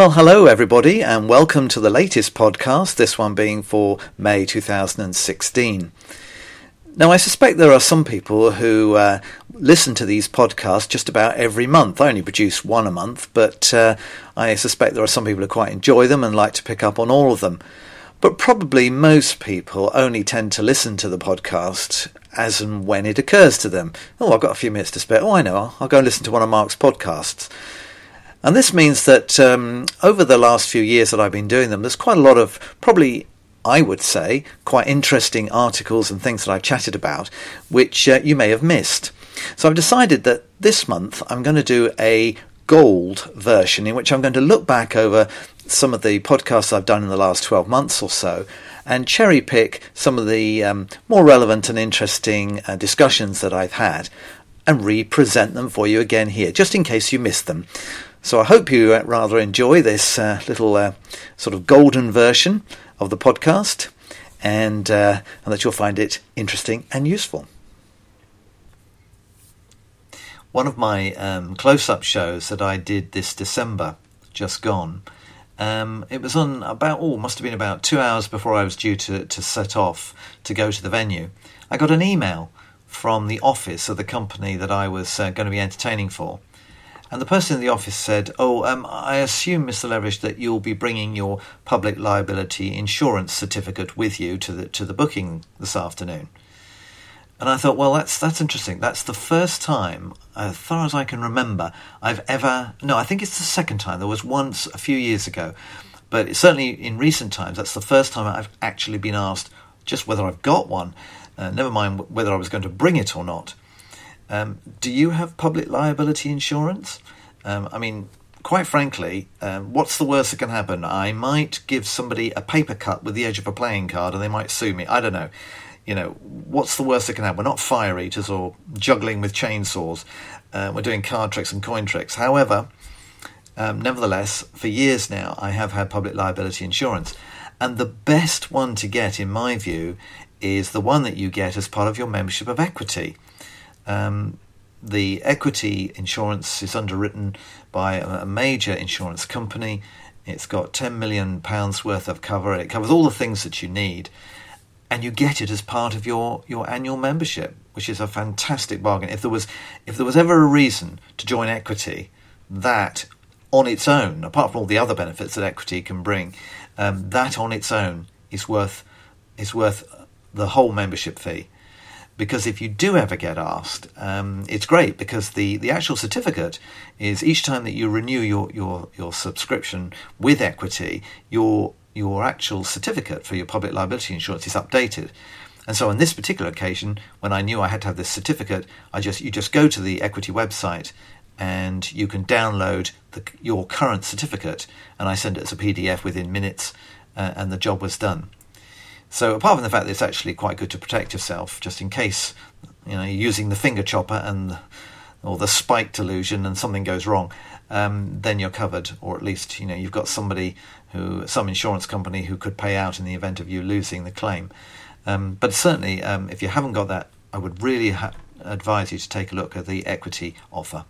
Well, hello everybody, and welcome to the latest podcast, this one being for May 2016. Now, I suspect there are some people who uh, listen to these podcasts just about every month. I only produce one a month, but uh, I suspect there are some people who quite enjoy them and like to pick up on all of them. But probably most people only tend to listen to the podcast as and when it occurs to them. Oh, I've got a few minutes to spare. Oh, I know, I'll, I'll go and listen to one of Mark's podcasts. And this means that um, over the last few years that I've been doing them, there's quite a lot of probably, I would say, quite interesting articles and things that I've chatted about, which uh, you may have missed. So I've decided that this month I'm going to do a gold version in which I'm going to look back over some of the podcasts I've done in the last 12 months or so and cherry pick some of the um, more relevant and interesting uh, discussions that I've had and re-present them for you again here, just in case you missed them. So I hope you uh, rather enjoy this uh, little uh, sort of golden version of the podcast and, uh, and that you'll find it interesting and useful. One of my um, close up shows that I did this December, just gone, um, it was on about, oh, must have been about two hours before I was due to, to set off to go to the venue. I got an email from the office of the company that I was uh, going to be entertaining for and the person in the office said, Oh, um, I assume, Mr. Leveridge, that you'll be bringing your public liability insurance certificate with you to the, to the booking this afternoon. And I thought, well, that's, that's interesting. That's the first time, as far as I can remember, I've ever. No, I think it's the second time. There was once a few years ago. But certainly in recent times, that's the first time I've actually been asked just whether I've got one, uh, never mind whether I was going to bring it or not. Um, do you have public liability insurance? Um, I mean, quite frankly, um, what's the worst that can happen? I might give somebody a paper cut with the edge of a playing card and they might sue me. I don't know. You know, what's the worst that can happen? We're not fire eaters or juggling with chainsaws. Uh, we're doing card tricks and coin tricks. However, um, nevertheless, for years now, I have had public liability insurance. And the best one to get, in my view, is the one that you get as part of your membership of equity. Um, the equity insurance is underwritten by a major insurance company. It's got ten million pounds worth of cover. It covers all the things that you need, and you get it as part of your, your annual membership, which is a fantastic bargain. If there was if there was ever a reason to join equity, that on its own, apart from all the other benefits that equity can bring, um, that on its own is worth is worth the whole membership fee because if you do ever get asked, um, it's great because the, the actual certificate is each time that you renew your, your, your subscription with equity, your your actual certificate for your public liability insurance is updated. And so on this particular occasion, when I knew I had to have this certificate, I just you just go to the equity website and you can download the, your current certificate, and I send it as a PDF within minutes, uh, and the job was done. So apart from the fact that it's actually quite good to protect yourself, just in case you know using the finger chopper and or the spiked delusion and something goes wrong, um, then you're covered, or at least you know you've got somebody who, some insurance company who could pay out in the event of you losing the claim. Um, but certainly, um, if you haven't got that, I would really ha- advise you to take a look at the equity offer.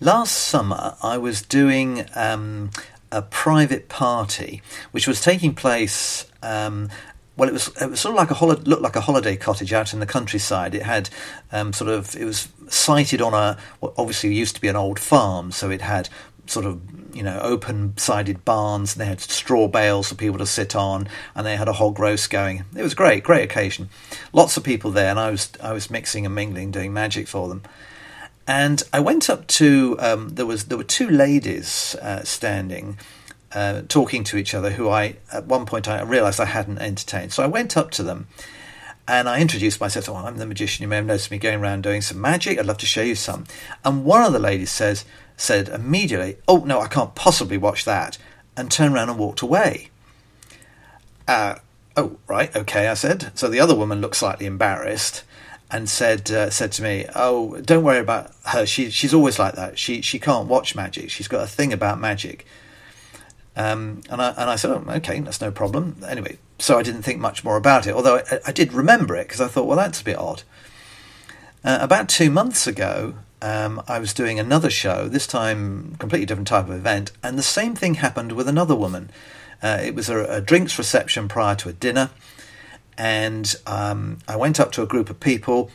Last summer, I was doing um, a private party which was taking place. Um, well, it was it was sort of like a holiday, looked like a holiday cottage out in the countryside. It had um, sort of it was sited on a what obviously used to be an old farm, so it had sort of you know open sided barns and they had straw bales for people to sit on and they had a hog roast going it was great great occasion lots of people there and i was i was mixing and mingling doing magic for them and I went up to um, there was there were two ladies uh, standing. Uh, talking to each other, who I at one point I realised I hadn't entertained. So I went up to them and I introduced myself. Oh, I'm the magician. You may have noticed me going around doing some magic. I'd love to show you some. And one of the ladies says said immediately, "Oh no, I can't possibly watch that," and turned around and walked away. Uh, oh right, okay, I said. So the other woman looked slightly embarrassed and said uh, said to me, "Oh, don't worry about her. She she's always like that. She she can't watch magic. She's got a thing about magic." Um, and I and I said, "Oh, okay, that's no problem." Anyway, so I didn't think much more about it. Although I, I did remember it because I thought, "Well, that's a bit odd." Uh, about two months ago, um, I was doing another show, this time completely different type of event, and the same thing happened with another woman. Uh, it was a, a, drinks reception prior to a dinner, and um, I went up to a group of people,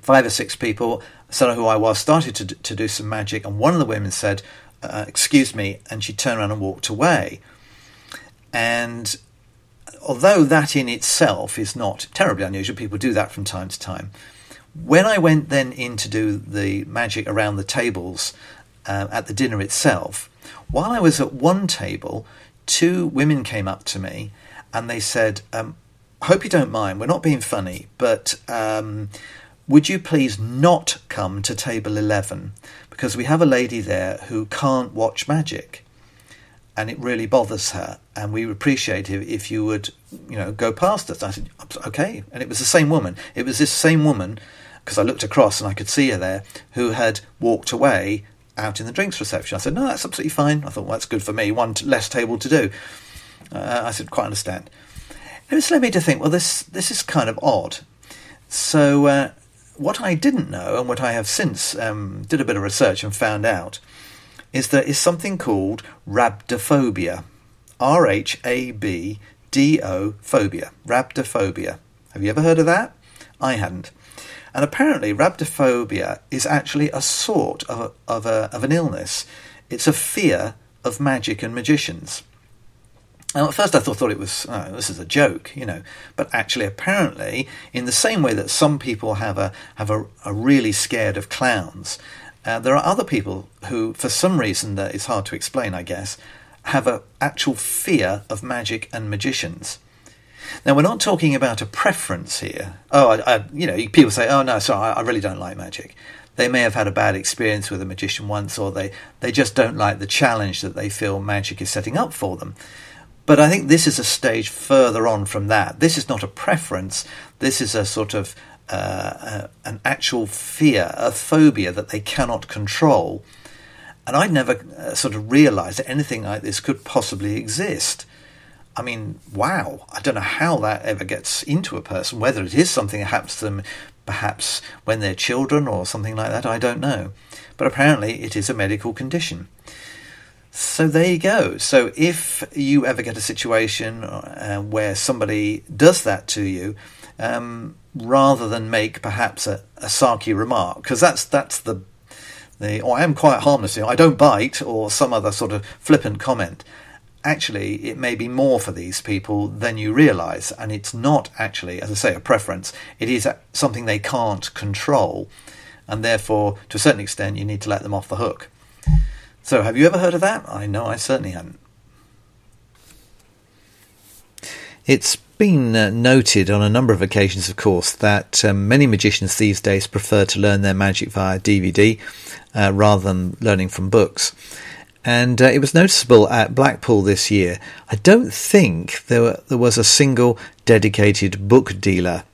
five or six people, said who I was, started to, to do some magic, and one of the women said, uh, "Excuse me," and she turned around and walked away. And although that in itself is not terribly unusual, people do that from time to time. When I went then in to do the magic around the tables uh, at the dinner itself, while I was at one table, two women came up to me and they said, um, "Hope you don't mind. We're not being funny, but." Um, would you please not come to table 11 because we have a lady there who can't watch magic. And it really bothers her. And we appreciate it if you would you know go past us. I said okay. And it was the same woman. It was this same woman because i looked across and i could see her there who had walked away out in the drinks reception. I said no that's absolutely fine. I thought well, that's good for me. One less table to do. Uh, i said quite understand it just led me to think well this this is kind of odd so uh, what I didn't know, and what I have since um, did a bit of research and found out, is there is something called rhabdophobia. R H A B D O phobia. Rhabdophobia. Have you ever heard of that? I hadn't. And apparently, rhabdophobia is actually a sort of, of, a, of an illness. It's a fear of magic and magicians. Now, at first I thought, thought it was, oh, this is a joke, you know, but actually, apparently, in the same way that some people have a have a, a really scared of clowns, uh, there are other people who, for some reason that is hard to explain, I guess, have an actual fear of magic and magicians. Now, we're not talking about a preference here. Oh, I, I, you know, people say, "Oh no, sorry, I, I really don't like magic." They may have had a bad experience with a magician once, or they they just don't like the challenge that they feel magic is setting up for them. But I think this is a stage further on from that. This is not a preference. This is a sort of uh, uh, an actual fear, a phobia that they cannot control. And I'd never uh, sort of realised that anything like this could possibly exist. I mean, wow, I don't know how that ever gets into a person, whether it is something that happens to them perhaps when they're children or something like that, I don't know. But apparently it is a medical condition. So there you go. So if you ever get a situation uh, where somebody does that to you, um, rather than make perhaps a, a sarky remark, because that's that's the the oh, I am quite harmless. You know, I don't bite, or some other sort of flippant comment. Actually, it may be more for these people than you realise, and it's not actually, as I say, a preference. It is something they can't control, and therefore, to a certain extent, you need to let them off the hook. So, have you ever heard of that? I know I certainly hadn't. It's been uh, noted on a number of occasions, of course, that um, many magicians these days prefer to learn their magic via DVD uh, rather than learning from books. And uh, it was noticeable at Blackpool this year. I don't think there, were, there was a single dedicated book dealer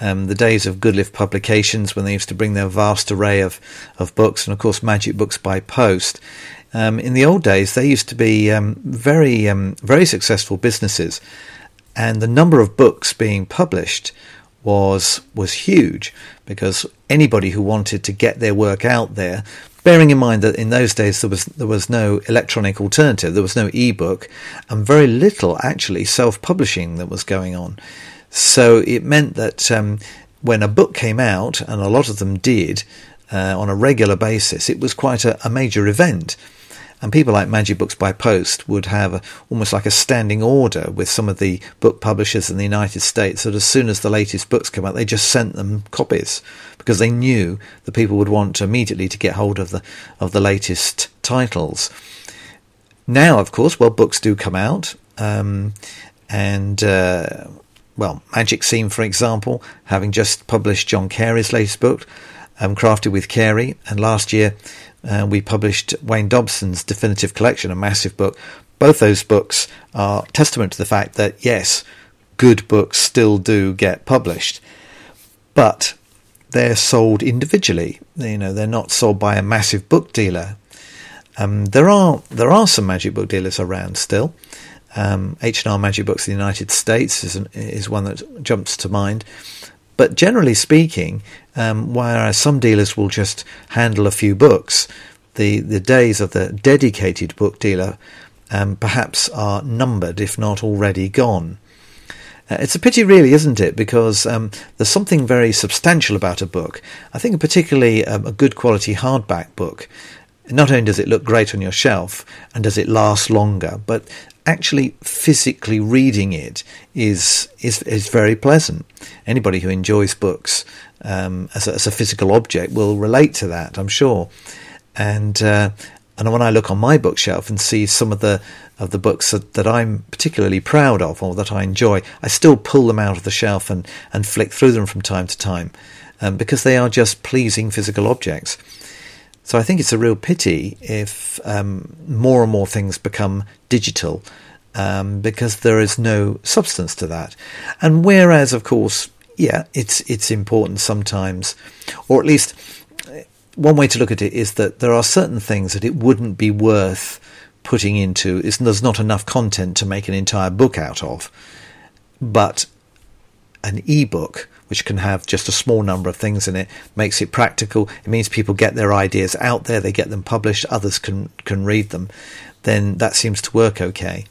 um, the days of Goodliffe Publications when they used to bring their vast array of, of books and, of course, magic books by post. Um, in the old days, they used to be um, very, um, very successful businesses, and the number of books being published was was huge because anybody who wanted to get their work out there, bearing in mind that in those days there was there was no electronic alternative, there was no e-book, and very little actually self-publishing that was going on. So it meant that um, when a book came out, and a lot of them did uh, on a regular basis, it was quite a, a, major event. And people like Magic Books by Post would have a, almost like a standing order with some of the book publishers in the United States that as soon as the latest books come out, they just sent them copies because they knew the people would want immediately to get hold of the of the latest titles. Now, of course, well, books do come out, um, and uh, well, Magic Scene, for example, having just published John Carey's latest book, um, Crafted with Carey, and last year uh, we published Wayne Dobson's definitive collection, a massive book. Both those books are testament to the fact that yes, good books still do get published, but they're sold individually. You know, they're not sold by a massive book dealer. Um, there are there are some magic book dealers around still, um, H&R Magic Books in the United States is, an, is one that jumps to mind. But generally speaking, um, whereas some dealers will just handle a few books, the, the days of the dedicated book dealer um, perhaps are numbered, if not already gone. Uh, it's a pity, really, isn't it? Because um, there's something very substantial about a book. I think, particularly um, a good quality hardback book. Not only does it look great on your shelf and does it last longer, but actually physically reading it is is is very pleasant. Anybody who enjoys books um, as, a, as, a, physical object will relate to that, I'm sure. And uh, and when I look on my bookshelf and see some of the of the books that, that, I'm particularly proud of or that I enjoy, I still pull them out of the shelf and, and flick through them from time to time um, because they are just pleasing physical objects. So I think it's a real pity if um, more and more things become digital um, because there is no substance to that. And whereas, of course, yeah, it's it's important sometimes, or at least one way to look at it is that there are certain things that it wouldn't be worth putting into. there's not enough content to make an entire book out of, but an ebook which can have just a small number of things in it makes it practical. It means people get their ideas out there, they get them published, others can can read them. Then that seems to work okay.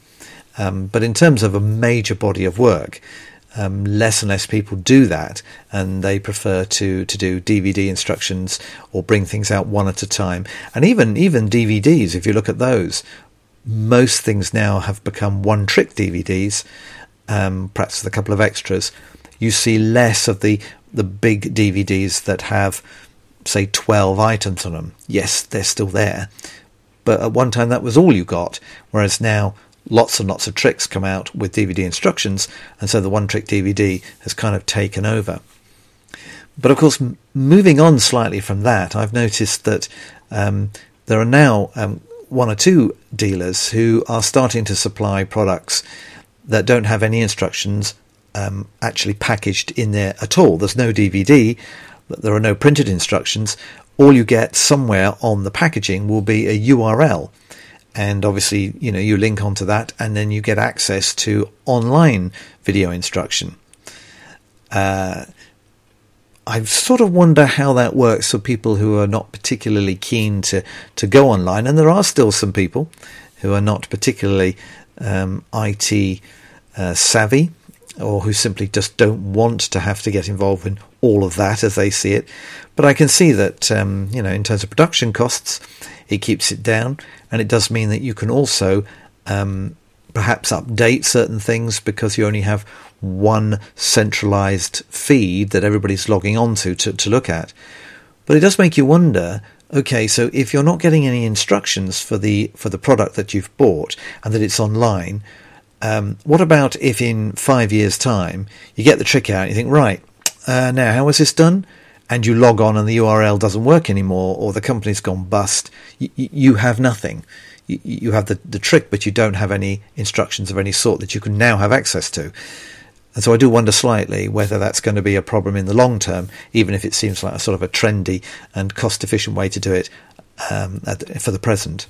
Um, but in terms of a major body of work, um, less and less people do that, and they prefer to to do DVD instructions or bring things out one at a time. And even even DVDs, if you look at those, most things now have become one trick DVDs, um, perhaps with a couple of extras. You see less of the the big DVDs that have say 12 items on them. Yes, they're still there. But at one time that was all you got, whereas now lots and lots of tricks come out with DVD instructions, and so the one trick DVD has kind of taken over. But of course, moving on slightly from that, I've noticed that um, there are now um, one or two dealers who are starting to supply products that don't have any instructions um, actually packaged in there at all. There's no DVD, there are no printed instructions. All you get somewhere on the packaging will be a URL and obviously you know you link onto that and then you get access to online video instruction uh, I sort of wonder how that works for people who are not particularly keen to, to go online, and there are still some people who are not particularly um, IT uh, savvy or who simply just don't want to have to get involved in all of that as they see it. But I can see that, um, you know, in terms of production costs, it keeps it down, and it does mean that you can also um, perhaps update certain things because you only have one centralized feed that everybody's logging onto to, to look at. But it does make you wonder okay, so if you're not getting any instructions for the for the product that you've bought and that it's online, um, what about if in five years' time you get the trick out and you think, right, uh, now how was this done? and you log on and the URL doesn't work anymore or the company's gone bust, you, you have nothing. You, you have the, the trick, but you don't have any instructions of any sort that you can now have access to. And so I do wonder slightly whether that's going to be a problem in the long term, even if it seems like a sort of a trendy and cost efficient way to do it um, for the present.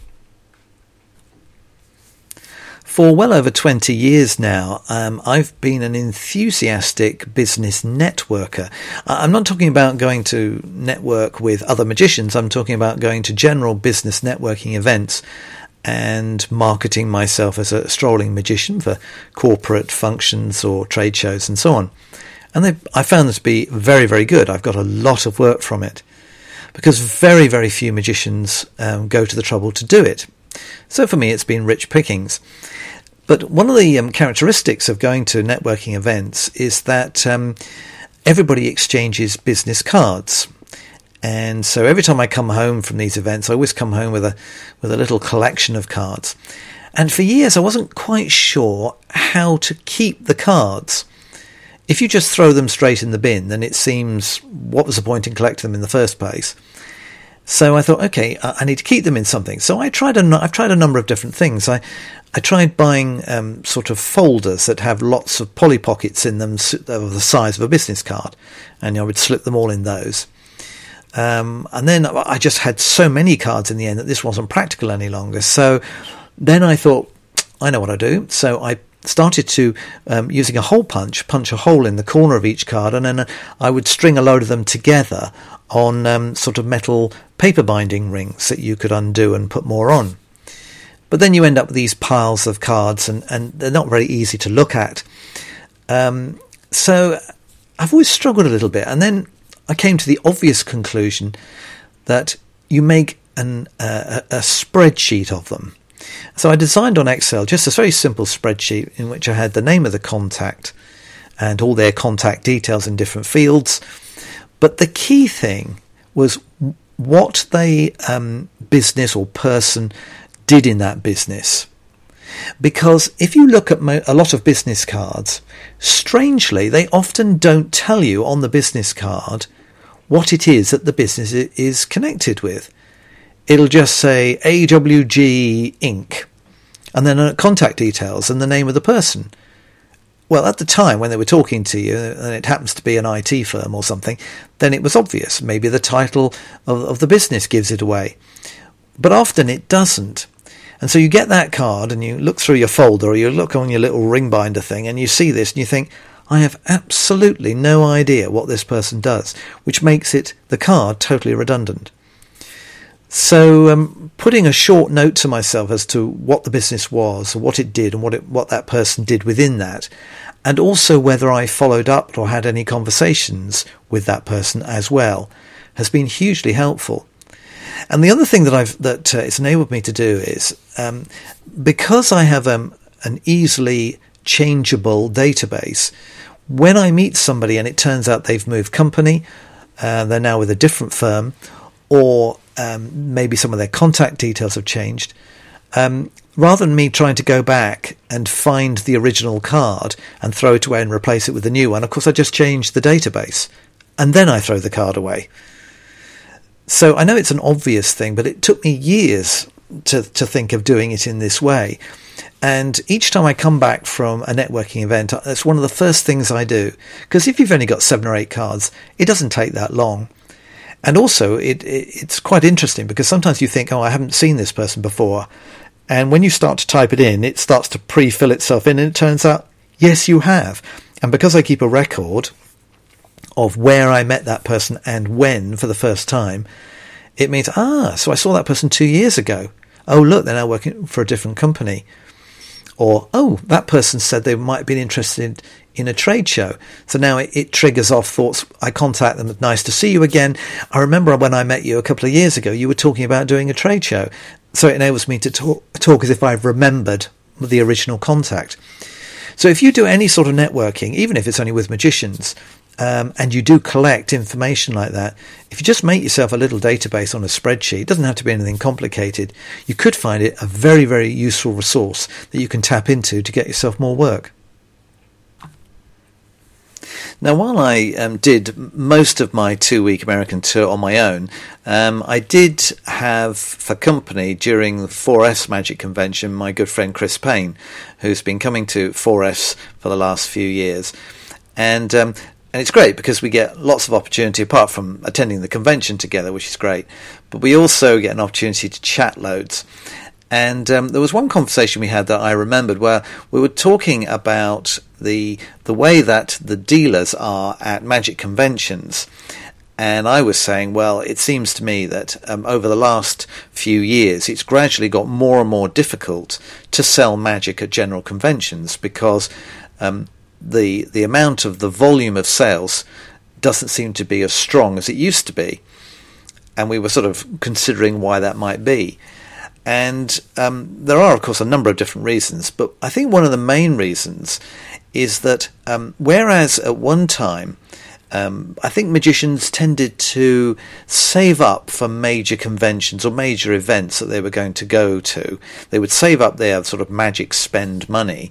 For well over 20 years now, um, I've been an enthusiastic business networker. I'm not talking about going to network with other magicians, I'm talking about going to general business networking events and marketing myself as a strolling magician for corporate functions or trade shows and so on. And they, I found this to be very, very good. I've got a lot of work from it because very, very few magicians um, go to the trouble to do it. So for me, it's been rich pickings. But one of the um, characteristics of going to networking events is that um, everybody exchanges business cards. And so every time I come home from these events, I always come home with a with a little collection of cards. And for years, I wasn't quite sure how to keep the cards. If you just throw them straight in the bin, then it seems what was the point in collecting them in the first place? So I thought, okay, I need to keep them in something. So I tried a, I've tried a number of different things. I, I tried buying um, sort of folders that have lots of poly pockets in them of the size of a business card, and I would slip them all in those. Um, and then I just had so many cards in the end that this wasn't practical any longer. So then I thought, I know what I do. So I started to um, using a hole punch punch a hole in the corner of each card and then uh, I would string a load of them together on um, sort of metal paper binding rings that you could undo and put more on. But then you end up with these piles of cards and, and they're not very easy to look at. Um, so I've always struggled a little bit. And then I came to the obvious conclusion that you make an, uh, a spreadsheet of them. So I designed on Excel just a very simple spreadsheet in which I had the name of the contact and all their contact details in different fields. But the key thing was what the um, business or person did in that business. Because if you look at mo- a lot of business cards, strangely, they often don't tell you on the business card what it is that the business is connected with. It'll just say AWG Inc. and then contact details and the name of the person. Well, at the time when they were talking to you, and it happens to be an IT firm or something, then it was obvious. Maybe the title of, of the business gives it away. But often it doesn't. And so you get that card and you look through your folder or you look on your little ring binder thing and you see this and you think, I have absolutely no idea what this person does, which makes it the card totally redundant. So, um, putting a short note to myself as to what the business was, what it did, and what it, what that person did within that, and also whether I followed up or had any conversations with that person as well, has been hugely helpful. And the other thing that I've that uh, it's enabled me to do is um, because I have um, an easily changeable database. When I meet somebody and it turns out they've moved company, uh, they're now with a different firm, or um, maybe some of their contact details have changed. Um, rather than me trying to go back and find the original card and throw it away and replace it with a new one, of course, I just change the database and then I throw the card away. So I know it's an obvious thing, but it took me years to, to think of doing it in this way. And each time I come back from a networking event, that's one of the first things I do. Because if you've only got seven or eight cards, it doesn't take that long. And also, it, it, it's quite interesting because sometimes you think, oh, I haven't seen this person before. And when you start to type it in, it starts to pre fill itself in, and it turns out, yes, you have. And because I keep a record of where I met that person and when for the first time, it means, ah, so I saw that person two years ago. Oh, look, they're now working for a different company. Or, oh, that person said they might have been interested in a trade show. So now it, it, triggers off thoughts. I contact them. Nice to see you again. I remember when I met you a couple of years ago, you were talking about doing a trade show. So it enables me to talk, talk as if I've remembered the original contact. So if you do any sort of networking, even if it's only with magicians, um, and you do collect information like that, if you just make yourself a little database on a spreadsheet, it doesn't have to be anything complicated, you could find it a very, very useful resource that you can tap into to get yourself more work. Now, while I um, did most of my two week American tour on my own, um, I did have for company during the 4S Magic Convention my good friend Chris Payne, who's been coming to 4S for the last few years. And um, and it's great because we get lots of opportunity apart from attending the convention together, which is great. But we also get an opportunity to chat loads. And um, there was one conversation we had that I remembered where we were talking about the the way that the dealers are at magic conventions. And I was saying, well, it seems to me that um, over the last few years, it's gradually got more and more difficult to sell magic at general conventions because um, the the amount of the volume of sales doesn't seem to be as strong as it used to be, and we were sort of considering why that might be. And um, there are, of course, a number of different reasons, but I think one of the main reasons is that um, whereas at one time um, I think magicians tended to save up for major conventions or major events that they were going to go to. They would save up their sort of magic spend money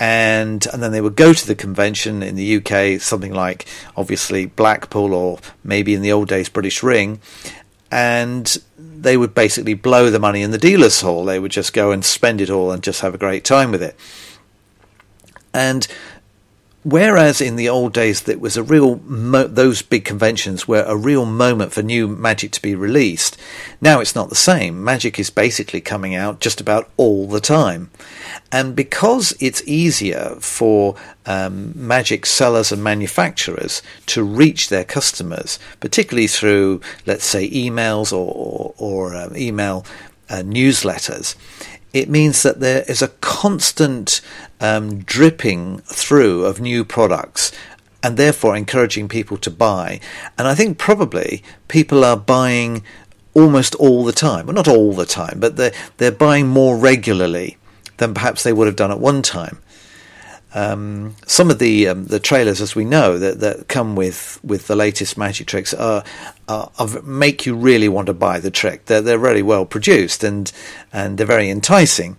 and and then they would go to the convention in the UK, something like obviously Blackpool or maybe in the old days British Ring, and they would basically blow the money in the dealers' hall. They would just go and spend it all and just have a great time with it. And whereas in the old days that was a real mo- those big conventions were a real moment for new magic to be released now it's not the same magic is basically coming out just about all the time And because it's easier for um, magic sellers and manufacturers to reach their customers, particularly through, let's say, emails or, or, or um, email uh, newsletters, it means that there is a constant um, dripping through of new products and therefore encouraging people to buy. And I think probably people are buying almost all the time. Well, not all the time, but they're, they're buying more regularly than perhaps they would have done at one time. Um, some of the um, the trailers, as we know, that, that come with, with the latest magic tricks are, are, are, make you really want to buy the trick. They're they're really well produced and and they're very enticing,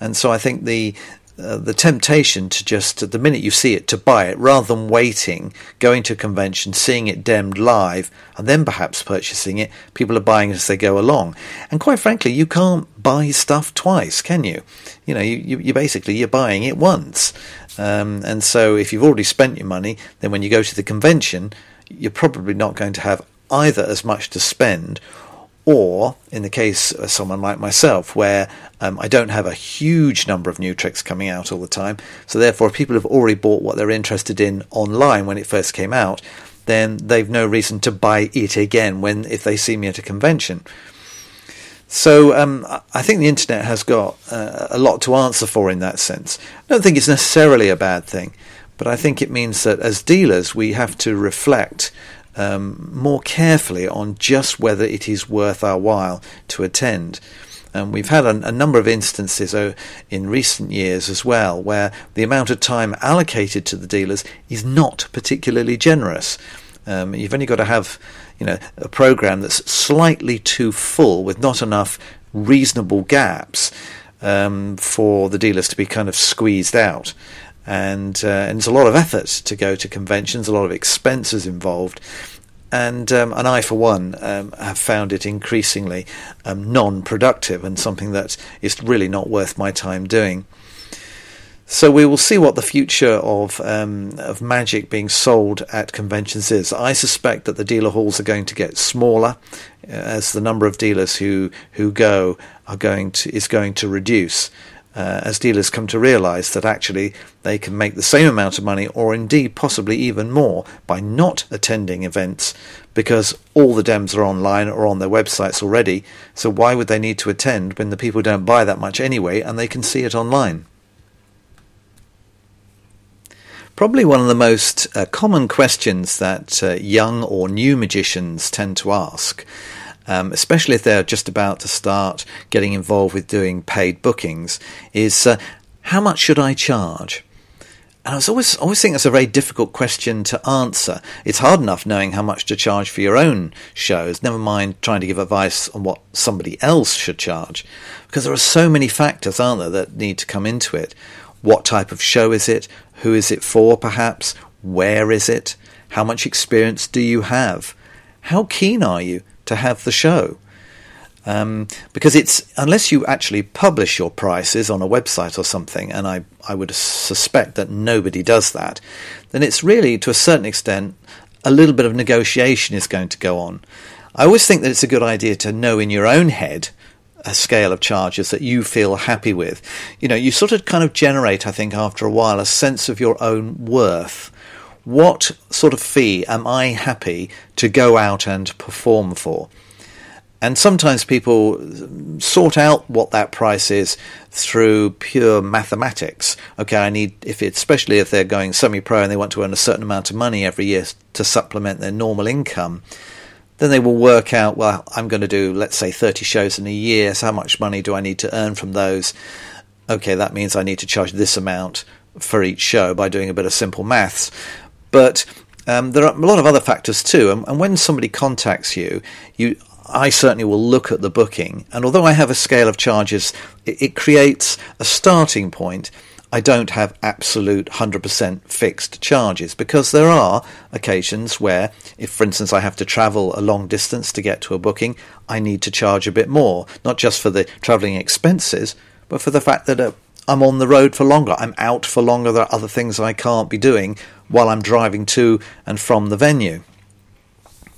and so I think the uh, the temptation to just the minute you see it to buy it rather than waiting going to a convention seeing it demmed live and then perhaps purchasing it people are buying as they go along. And quite frankly you can't buy stuff twice can you? You know you, you, you basically you're buying it once. Um, and so if you've already spent your money then when you go to the convention you're probably not going to have either as much to spend or in the case of someone like myself, where um, I don't have a huge number of new tricks coming out all the time, so therefore, if people have already bought what they're interested in online when it first came out, then they've no reason to buy it again when if they see me at a convention. So um, I think the internet has got uh, a lot to answer for in that sense. I don't think it's necessarily a bad thing, but I think it means that as dealers we have to reflect um, more carefully on just whether it is worth our while to attend. And we've had a, a, number of instances uh, in recent years as well where the amount of time allocated to the dealers is not particularly generous. Um, you've only got to have, you know, a program that's slightly too full with not enough reasonable gaps um, for the dealers to be kind of squeezed out and, uh, and it's a lot of effort to go to conventions, a lot of expenses involved. And um, and I, for one, um, have found it increasingly um, non-productive and something that is really not worth my time doing. So we will see what the future of um, of magic being sold at conventions is. I suspect that the dealer halls are going to get smaller uh, as the number of dealers who who go are going to is going to reduce uh, as dealers come to realize that actually they can make the same amount of money or indeed possibly even more by not attending events because all the dems are online or on their websites already. So why would they need to attend when the people don't buy that much anyway and they can see it online? Probably one of the most uh, common questions that uh, young or new magicians tend to ask um, especially if they're just about to start getting involved with doing paid bookings, is uh, how much should I charge? And I was always always think that's a very difficult question to answer. It's hard enough knowing how much to charge for your own shows, never mind trying to give advice on what somebody else should charge. Because there are so many factors, aren't there, that need to come into it. What type of show is it? Who is it for, perhaps? Where is it? How much experience do you have? How keen are you to have the show. Um, because it's unless you actually publish your prices on a website or something, and I, I would suspect that nobody does that, then it's really to a certain extent a little bit of negotiation is going to go on. I always think that it's a good idea to know in your own head a scale of charges that you feel happy with. You know, you sort of kind of generate, I think, after a while, a sense of your own worth what sort of fee am I happy to go out and perform for? And sometimes people sort out what that price is through pure mathematics. Okay, I need if it's especially if they're going semi-pro and they want to earn a certain amount of money every year to supplement their normal income, then they will work out. Well, I'm going to do let's say 30 shows in a year. So how much money do I need to earn from those? Okay, that means I need to charge this amount for each show by doing a bit of simple maths. But um, there are a lot of other factors too. And, and, when somebody contacts you, you I certainly will look at the booking. And although I have a scale of charges, it, it creates a starting point. I don't have absolute 100% fixed charges because there are occasions where, if for instance I have to travel a long distance to get to a booking, I need to charge a bit more, not just for the travelling expenses, but for the fact that uh, I'm on the road for longer, I'm out for longer, there are other things I can't be doing while I'm driving to and from the venue.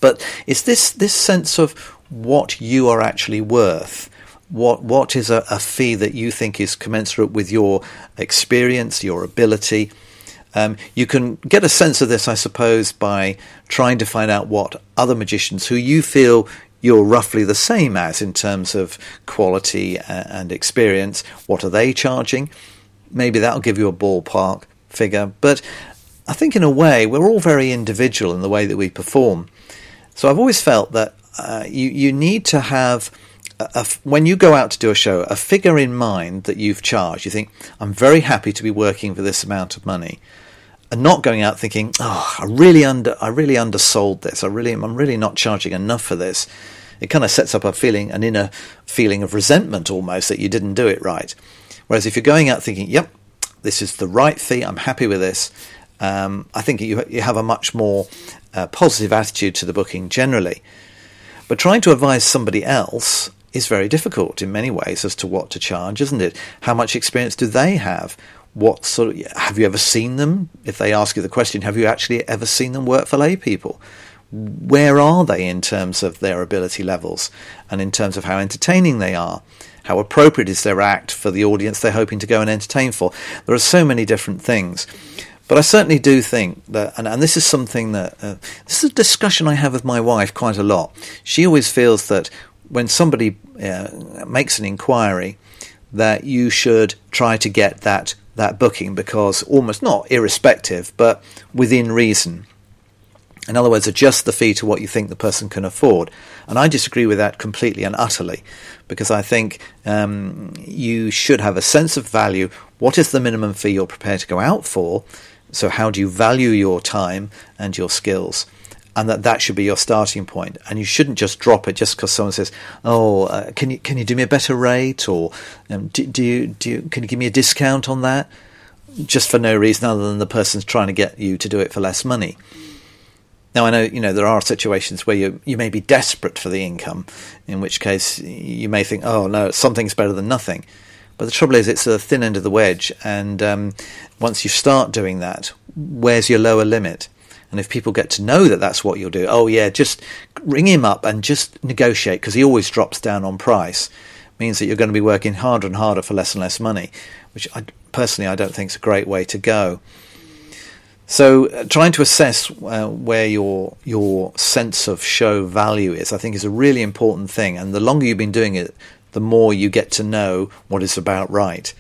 But it's this, this sense of what you are actually worth what what is a, a fee that you think is commensurate with your experience, your ability. Um, you can get a sense of this, I suppose, by trying to find out what other magicians who you feel you're roughly the same as in terms of quality and experience, what are they charging? Maybe that'll give you a ballpark figure. But I think, in a way, we're all very individual in the way that we perform. So I've always felt that uh, you, you need to have a, when you go out to do a show, a figure in mind that you've charged. You think, I'm very happy to be working for this amount of money. And not going out thinking, oh, I really under, I really undersold this. I really, I'm really not charging enough for this. It kind of sets up a feeling, an inner feeling of resentment almost that you didn't do it right. Whereas if you're going out thinking, yep, this is the right fee, I'm happy with this, um, I think you, you have a much more uh, positive attitude to the booking generally. But trying to advise somebody else is very difficult in many ways as to what to charge, isn't it? How much experience do they have? What sort of have you ever seen them? If they ask you the question, have you actually ever seen them work for lay people? Where are they in terms of their ability levels and in terms of how entertaining they are? How appropriate is their act for the audience they're hoping to go and entertain for? There are so many different things. But I certainly do think that, and, and this is something that, uh, this is a discussion I have with my wife quite a lot. She always feels that when somebody uh, makes an inquiry, that you should try to get that that booking because almost not irrespective, but within reason. In other words, adjust the fee to what you think the person can afford. And I disagree with that completely and utterly because I think um, you should have a sense of value. What is the minimum fee you're prepared to go out for? So, how do you value your time and your skills? and that that should be your starting point. And you shouldn't just drop it just because someone says, "Oh, uh, can you can you do me a better rate?" or um, do, do, you do you, can you give me a discount on that? Just for no reason other than the person's trying to get you to do it for less money. Now I know you know there are situations where you you may be desperate for the income, in which case you may think, "Oh no, something's better than nothing." But the trouble is, it's the thin end of the wedge, and um, once you start doing that, where's your lower limit? And if people get to know that that's what you'll do, oh yeah, just ring him up and just negotiate because he always drops down on price. Means that you're going to be working harder and harder for less and less money, which I, personally I don't think is a great way to go. So, uh, trying to assess uh, where your your sense of show value is, I think, is a really important thing. And the longer you've been doing it, the more you get to know what is about right.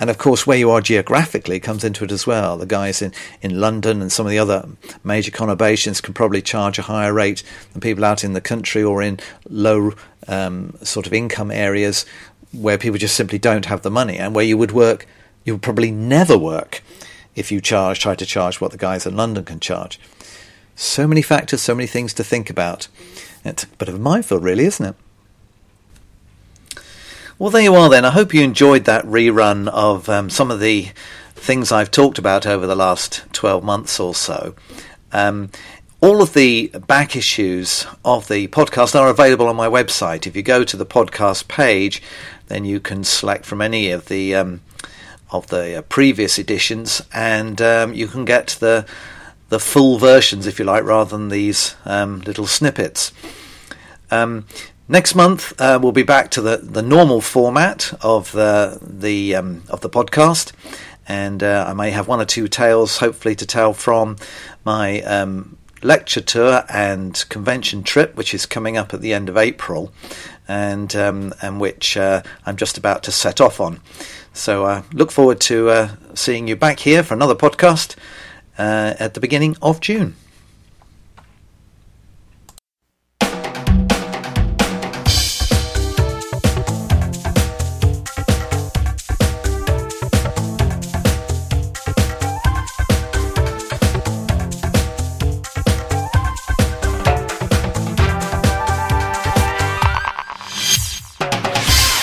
And of course, where you are geographically comes into it as well. The guys in, in London and some of the other major conurbations can probably charge a higher rate than people out in the country or in low um, sort of income areas where people just simply don't have the money and where you would work, you would probably never work if you charge, try to charge what the guys in London can charge. So many factors, so many things to think about. It's a bit of a minefield, really, isn't it? Well, there you are then. I hope you enjoyed that rerun of um, some of the things I've talked about over the last 12 months or so. Um, all of the back issues of the podcast are available on my website. If you go to the podcast page, then you can select from any of the um, of the uh, previous editions, and um, you can get the the full versions, if you like, rather than these um, little snippets. Next month uh, we'll be back to the, the normal format of the the um, of the podcast, and uh, I may have one or two tales, hopefully, to tell from my um, lecture tour and convention trip, which is coming up at the end of April, and um, and which uh, I'm just about to set off on. So uh, look forward to uh, seeing you back here for another podcast uh, at the beginning of June.